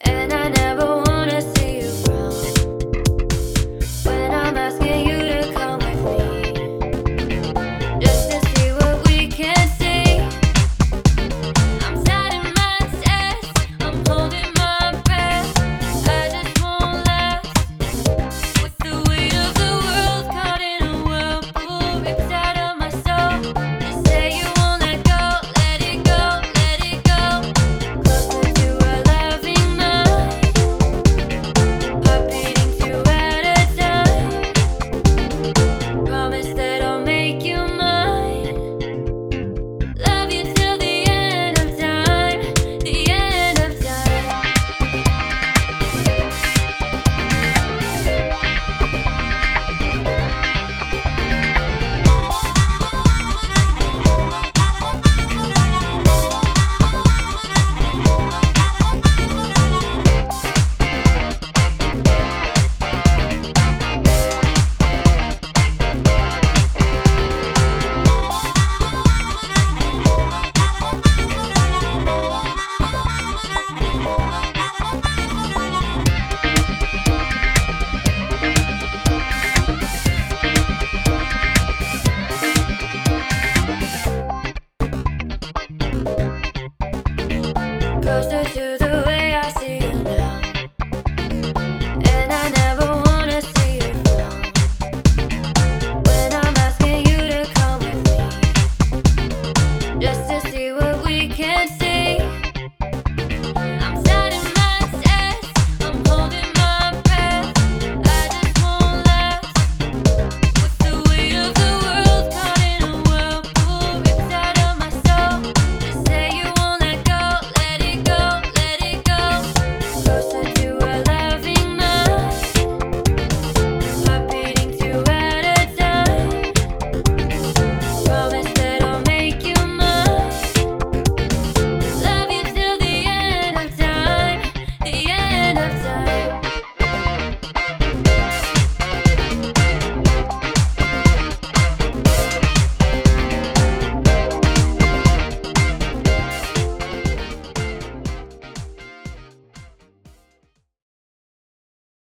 And I know